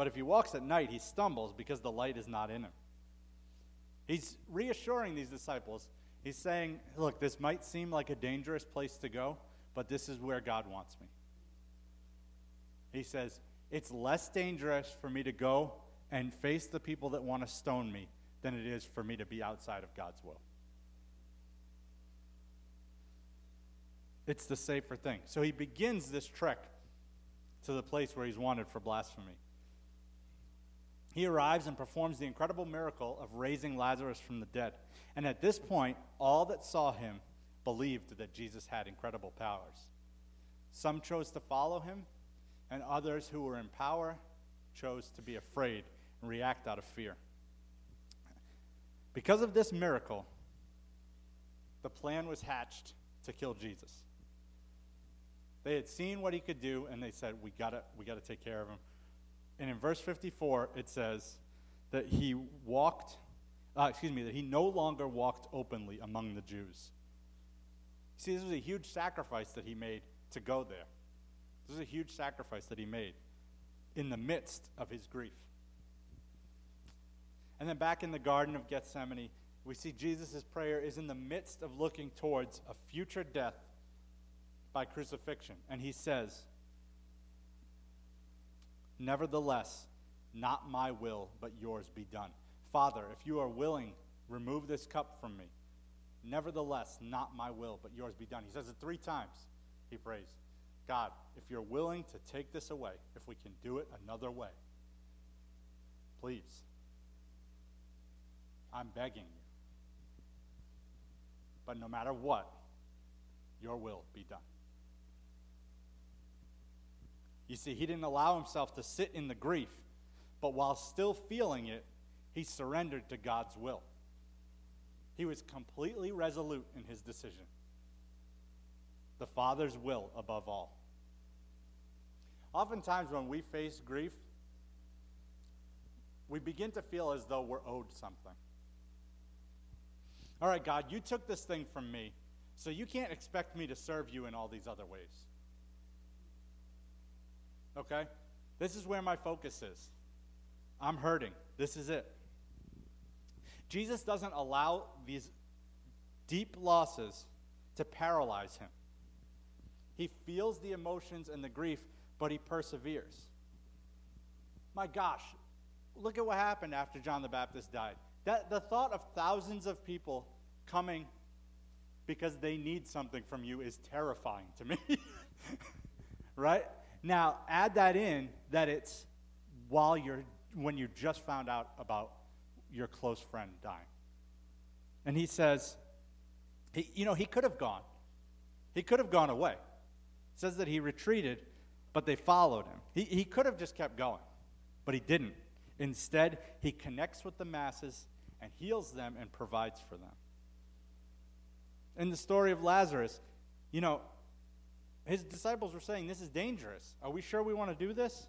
But if he walks at night, he stumbles because the light is not in him. He's reassuring these disciples. He's saying, Look, this might seem like a dangerous place to go, but this is where God wants me. He says, It's less dangerous for me to go and face the people that want to stone me than it is for me to be outside of God's will. It's the safer thing. So he begins this trek to the place where he's wanted for blasphemy. He arrives and performs the incredible miracle of raising Lazarus from the dead. And at this point, all that saw him believed that Jesus had incredible powers. Some chose to follow him, and others who were in power chose to be afraid and react out of fear. Because of this miracle, the plan was hatched to kill Jesus. They had seen what he could do, and they said, We gotta, we gotta take care of him. And in verse 54, it says that he walked, uh, excuse me, that he no longer walked openly among the Jews. See, this was a huge sacrifice that he made to go there. This is a huge sacrifice that he made in the midst of his grief. And then back in the Garden of Gethsemane, we see Jesus' prayer is in the midst of looking towards a future death by crucifixion. And he says, Nevertheless, not my will, but yours be done. Father, if you are willing, remove this cup from me. Nevertheless, not my will, but yours be done. He says it three times. He prays, God, if you're willing to take this away, if we can do it another way, please. I'm begging you. But no matter what, your will be done. You see, he didn't allow himself to sit in the grief, but while still feeling it, he surrendered to God's will. He was completely resolute in his decision. The Father's will above all. Oftentimes, when we face grief, we begin to feel as though we're owed something. All right, God, you took this thing from me, so you can't expect me to serve you in all these other ways. Okay? This is where my focus is. I'm hurting. This is it. Jesus doesn't allow these deep losses to paralyze him. He feels the emotions and the grief, but he perseveres. My gosh, look at what happened after John the Baptist died. That, the thought of thousands of people coming because they need something from you is terrifying to me. right? Now, add that in that it's while you're when you just found out about your close friend dying. And he says, he, you know, he could have gone. He could have gone away. It says that he retreated, but they followed him. He, he could have just kept going, but he didn't. Instead, he connects with the masses and heals them and provides for them. In the story of Lazarus, you know, his disciples were saying, This is dangerous. Are we sure we want to do this?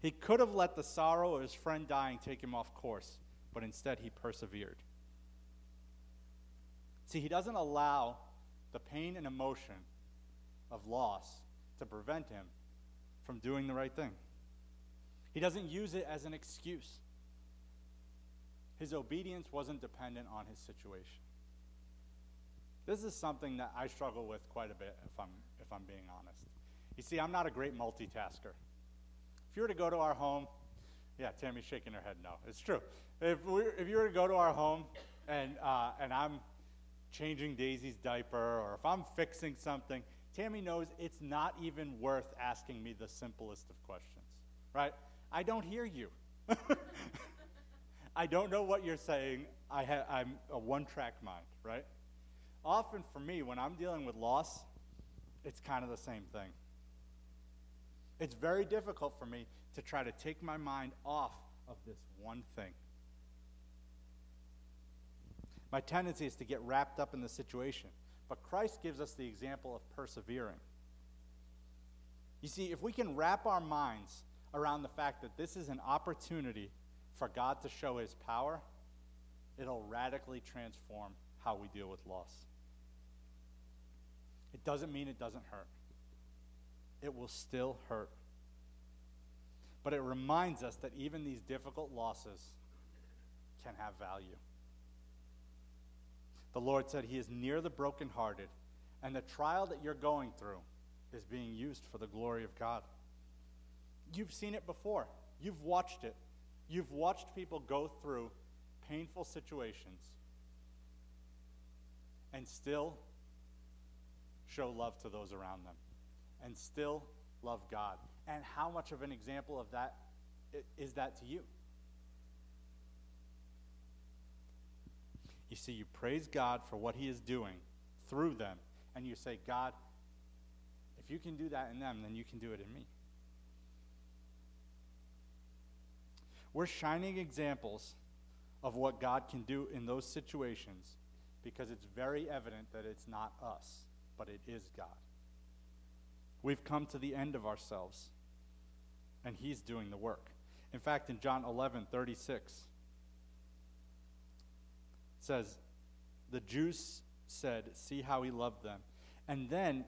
He could have let the sorrow of his friend dying take him off course, but instead he persevered. See, he doesn't allow the pain and emotion of loss to prevent him from doing the right thing. He doesn't use it as an excuse. His obedience wasn't dependent on his situation. This is something that I struggle with quite a bit, if I'm, if I'm being honest. You see, I'm not a great multitasker. If you were to go to our home, yeah, Tammy's shaking her head no. It's true. If, we, if you were to go to our home and, uh, and I'm changing Daisy's diaper or if I'm fixing something, Tammy knows it's not even worth asking me the simplest of questions, right? I don't hear you. I don't know what you're saying. I I'm a one track mind, right? Often for me, when I'm dealing with loss, it's kind of the same thing. It's very difficult for me to try to take my mind off of this one thing. My tendency is to get wrapped up in the situation, but Christ gives us the example of persevering. You see, if we can wrap our minds around the fact that this is an opportunity for God to show his power, it'll radically transform how we deal with loss. It doesn't mean it doesn't hurt. It will still hurt. but it reminds us that even these difficult losses can have value. The Lord said He is near the brokenhearted, and the trial that you're going through is being used for the glory of God. You've seen it before, you've watched it. You've watched people go through painful situations and still show love to those around them and still love God. And how much of an example of that is that to you? You see, you praise God for what He is doing through them, and you say, God, if you can do that in them, then you can do it in me. We're shining examples of what God can do in those situations because it's very evident that it's not us, but it is God. We've come to the end of ourselves, and He's doing the work. In fact, in John 11 36, it says, The Jews said, See how He loved them. And then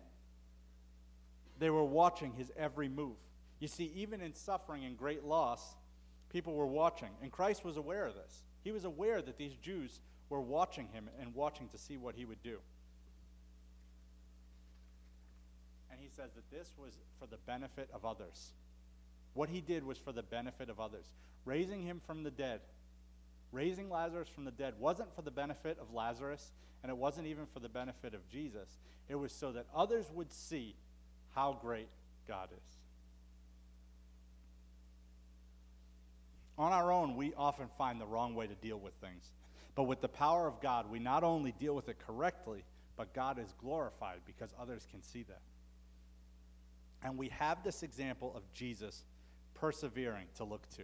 they were watching His every move. You see, even in suffering and great loss, people were watching. And Christ was aware of this. He was aware that these Jews were watching him and watching to see what he would do. And he says that this was for the benefit of others. What he did was for the benefit of others. Raising him from the dead, raising Lazarus from the dead, wasn't for the benefit of Lazarus, and it wasn't even for the benefit of Jesus. It was so that others would see how great God is. On our own, we often find the wrong way to deal with things. But with the power of God, we not only deal with it correctly, but God is glorified because others can see that. And we have this example of Jesus persevering to look to.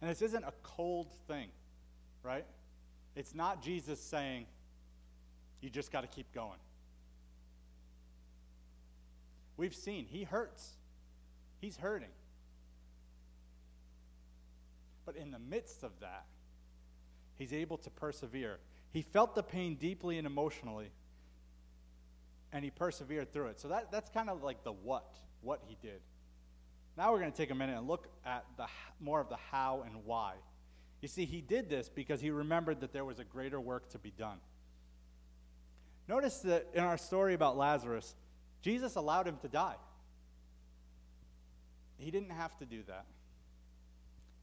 And this isn't a cold thing, right? It's not Jesus saying, you just got to keep going. We've seen, he hurts. He's hurting. But in the midst of that, he's able to persevere. He felt the pain deeply and emotionally, and he persevered through it. So that, that's kind of like the what, what he did. Now we're going to take a minute and look at the more of the how and why. You see, he did this because he remembered that there was a greater work to be done. Notice that in our story about Lazarus, Jesus allowed him to die. He didn't have to do that.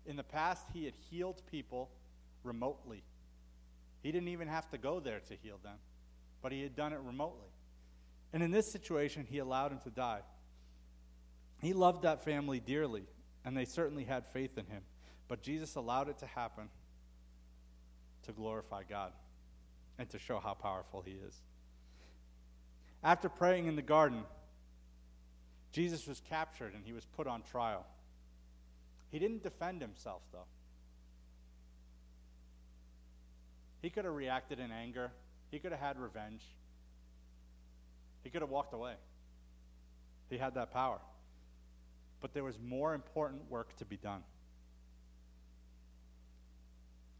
In the past, he had healed people remotely. He didn't even have to go there to heal them, but he had done it remotely. And in this situation, he allowed him to die. He loved that family dearly, and they certainly had faith in him. But Jesus allowed it to happen to glorify God and to show how powerful he is. After praying in the garden, Jesus was captured and he was put on trial. He didn't defend himself, though. He could have reacted in anger, he could have had revenge, he could have walked away. He had that power. But there was more important work to be done.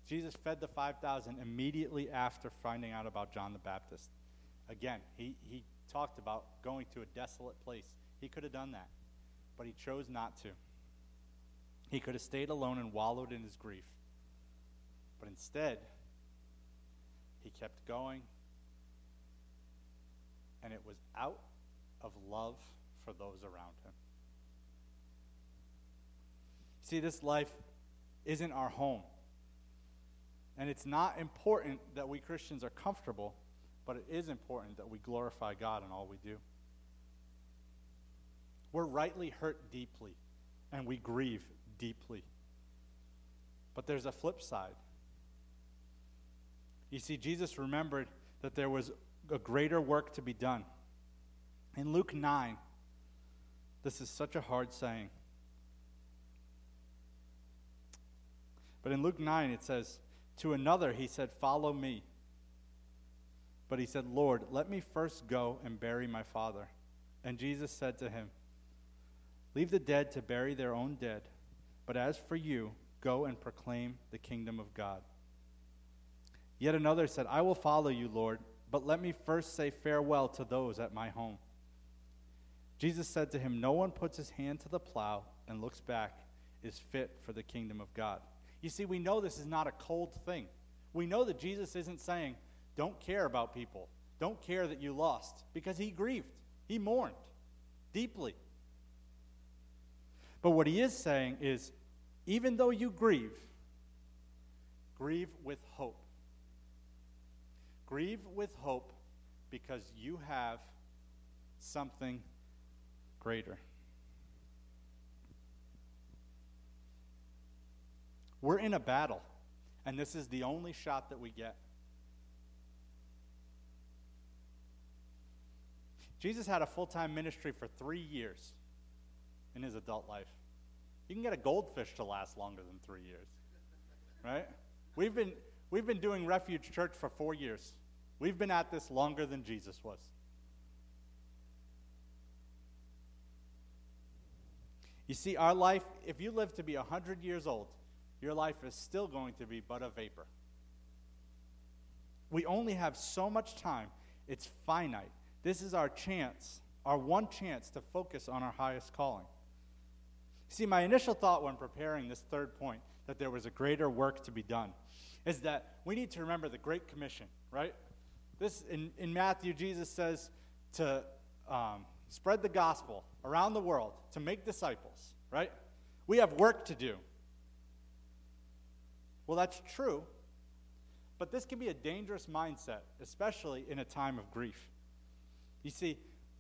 Jesus fed the 5,000 immediately after finding out about John the Baptist. Again, he, he talked about going to a desolate place. He could have done that, but he chose not to. He could have stayed alone and wallowed in his grief. But instead, he kept going, and it was out of love for those around him. See, this life isn't our home. And it's not important that we Christians are comfortable, but it is important that we glorify God in all we do. We're rightly hurt deeply, and we grieve deeply. But there's a flip side. You see, Jesus remembered that there was a greater work to be done. In Luke 9, this is such a hard saying. But in Luke 9, it says, To another he said, Follow me. But he said, Lord, let me first go and bury my father. And Jesus said to him, Leave the dead to bury their own dead. But as for you, go and proclaim the kingdom of God. Yet another said, I will follow you, Lord, but let me first say farewell to those at my home. Jesus said to him, No one puts his hand to the plow and looks back is fit for the kingdom of God. You see, we know this is not a cold thing. We know that Jesus isn't saying, Don't care about people. Don't care that you lost, because he grieved. He mourned deeply. But what he is saying is, even though you grieve, grieve with hope. Grieve with hope because you have something greater. We're in a battle, and this is the only shot that we get. Jesus had a full time ministry for three years in his adult life. You can get a goldfish to last longer than three years, right? We've been, we've been doing Refuge Church for four years. We've been at this longer than Jesus was. You see, our life, if you live to be 100 years old, your life is still going to be but a vapor. We only have so much time, it's finite. This is our chance, our one chance to focus on our highest calling. See, my initial thought when preparing this third point, that there was a greater work to be done, is that we need to remember the Great Commission, right? This, in, in Matthew, Jesus says to um, spread the gospel around the world, to make disciples, right? We have work to do. Well, that's true, but this can be a dangerous mindset, especially in a time of grief. You see,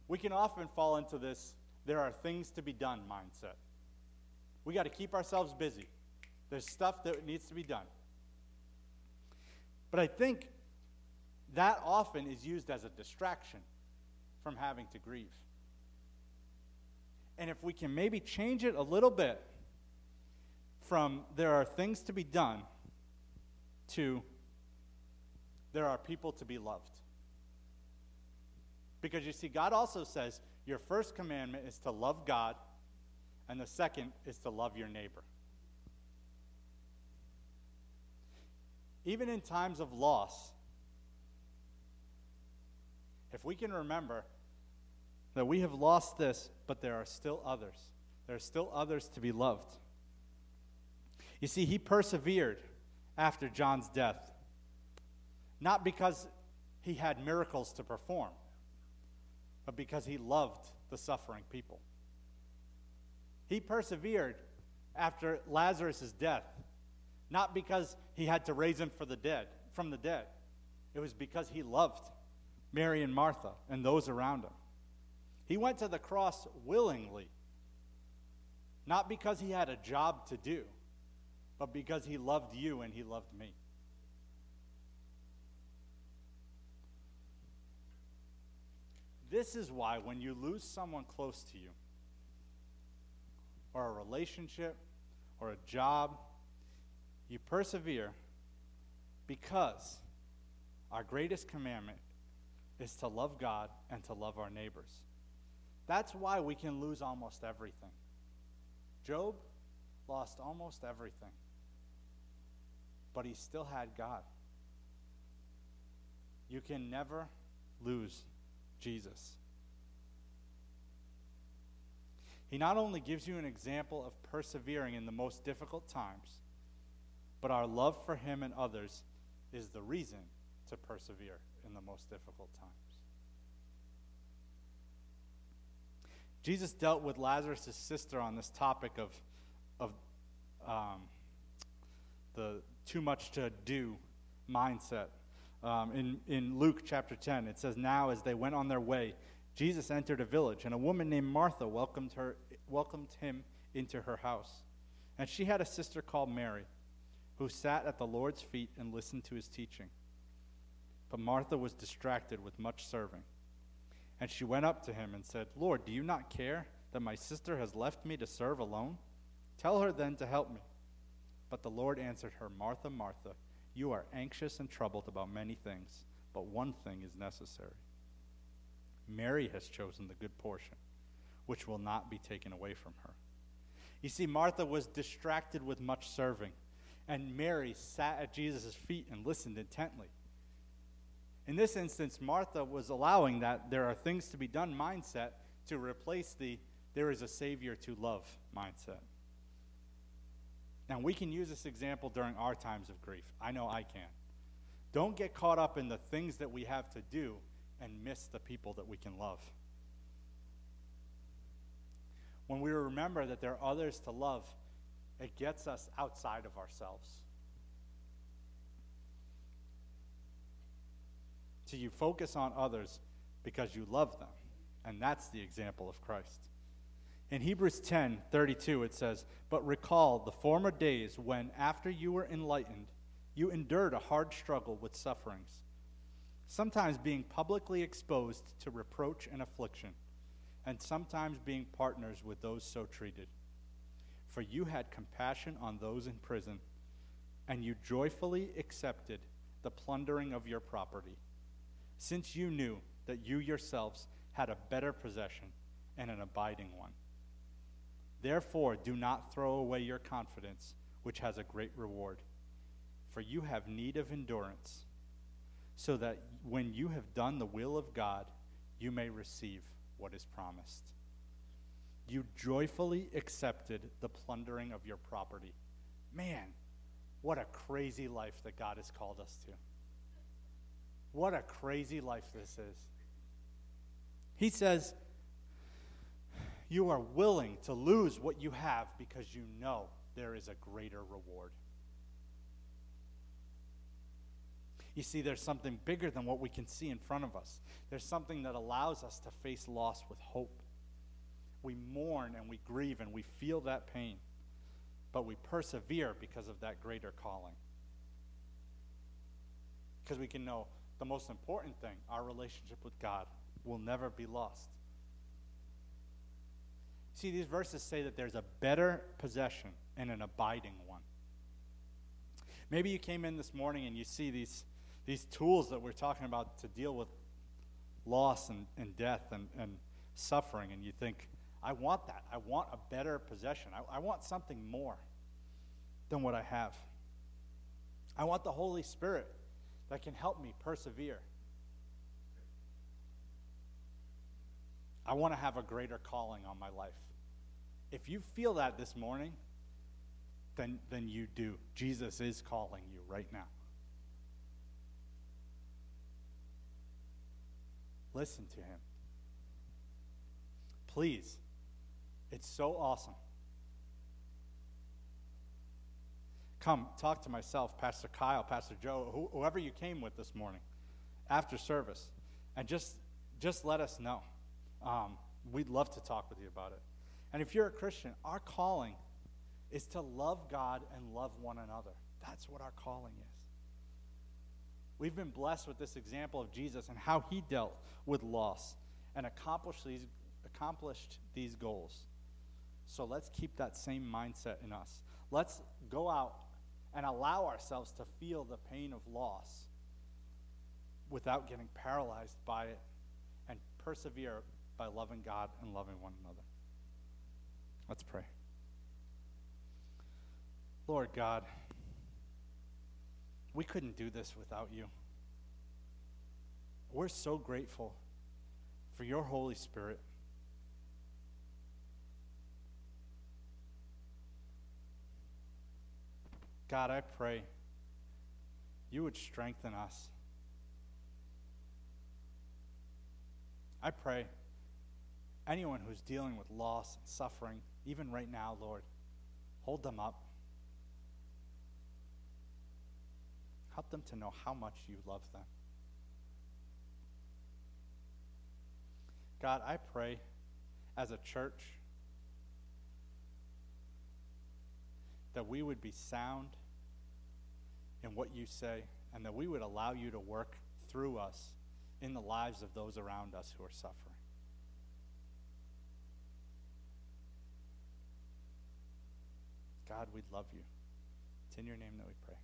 we can often fall into this there are things to be done mindset. We got to keep ourselves busy. There's stuff that needs to be done. But I think that often is used as a distraction from having to grieve. And if we can maybe change it a little bit from there are things to be done to there are people to be loved. Because you see, God also says your first commandment is to love God, and the second is to love your neighbor. Even in times of loss, if we can remember that we have lost this, but there are still others, there are still others to be loved. You see, he persevered after John's death, not because he had miracles to perform, but because he loved the suffering people. He persevered after Lazarus' death, not because he had to raise him for the dead, from the dead. It was because he loved Mary and Martha and those around him. He went to the cross willingly, not because he had a job to do, but because he loved you and he loved me. This is why when you lose someone close to you, or a relationship, or a job, you persevere because our greatest commandment is to love God and to love our neighbors. That's why we can lose almost everything. Job lost almost everything, but he still had God. You can never lose Jesus. He not only gives you an example of persevering in the most difficult times, but our love for him and others is the reason to persevere in the most difficult times. Jesus dealt with Lazarus' sister on this topic of, of um, the too much to do mindset. Um, in, in Luke chapter 10, it says, Now as they went on their way, Jesus entered a village, and a woman named Martha welcomed, her, welcomed him into her house. And she had a sister called Mary, who sat at the Lord's feet and listened to his teaching. But Martha was distracted with much serving. And she went up to him and said, Lord, do you not care that my sister has left me to serve alone? Tell her then to help me. But the Lord answered her, Martha, Martha, you are anxious and troubled about many things, but one thing is necessary. Mary has chosen the good portion, which will not be taken away from her. You see, Martha was distracted with much serving, and Mary sat at Jesus' feet and listened intently. In this instance, Martha was allowing that there are things to be done mindset to replace the there is a Savior to love mindset. Now, we can use this example during our times of grief. I know I can. Don't get caught up in the things that we have to do and miss the people that we can love. When we remember that there are others to love, it gets us outside of ourselves. So you focus on others because you love them. And that's the example of Christ. In Hebrews 10 32, it says, But recall the former days when, after you were enlightened, you endured a hard struggle with sufferings, sometimes being publicly exposed to reproach and affliction, and sometimes being partners with those so treated. For you had compassion on those in prison, and you joyfully accepted the plundering of your property, since you knew that you yourselves had a better possession and an abiding one. Therefore, do not throw away your confidence, which has a great reward. For you have need of endurance, so that when you have done the will of God, you may receive what is promised. You joyfully accepted the plundering of your property. Man, what a crazy life that God has called us to. What a crazy life this is. He says, you are willing to lose what you have because you know there is a greater reward. You see, there's something bigger than what we can see in front of us. There's something that allows us to face loss with hope. We mourn and we grieve and we feel that pain, but we persevere because of that greater calling. Because we can know the most important thing our relationship with God will never be lost. See, these verses say that there's a better possession and an abiding one. Maybe you came in this morning and you see these, these tools that we're talking about to deal with loss and, and death and, and suffering, and you think, I want that. I want a better possession. I, I want something more than what I have. I want the Holy Spirit that can help me persevere. I want to have a greater calling on my life. If you feel that this morning, then, then you do. Jesus is calling you right now. Listen to him. Please. It's so awesome. Come, talk to myself, Pastor Kyle, Pastor Joe, whoever you came with this morning after service, and just, just let us know. Um, we'd love to talk with you about it. And if you're a Christian, our calling is to love God and love one another. That's what our calling is. We've been blessed with this example of Jesus and how he dealt with loss and accomplished these, accomplished these goals. So let's keep that same mindset in us. Let's go out and allow ourselves to feel the pain of loss without getting paralyzed by it and persevere by loving God and loving one another. Let's pray. Lord God, we couldn't do this without you. We're so grateful for your Holy Spirit. God, I pray you would strengthen us. I pray anyone who's dealing with loss and suffering, even right now, Lord, hold them up. Help them to know how much you love them. God, I pray as a church that we would be sound in what you say and that we would allow you to work through us in the lives of those around us who are suffering. God, we love you. It's in your name that we pray.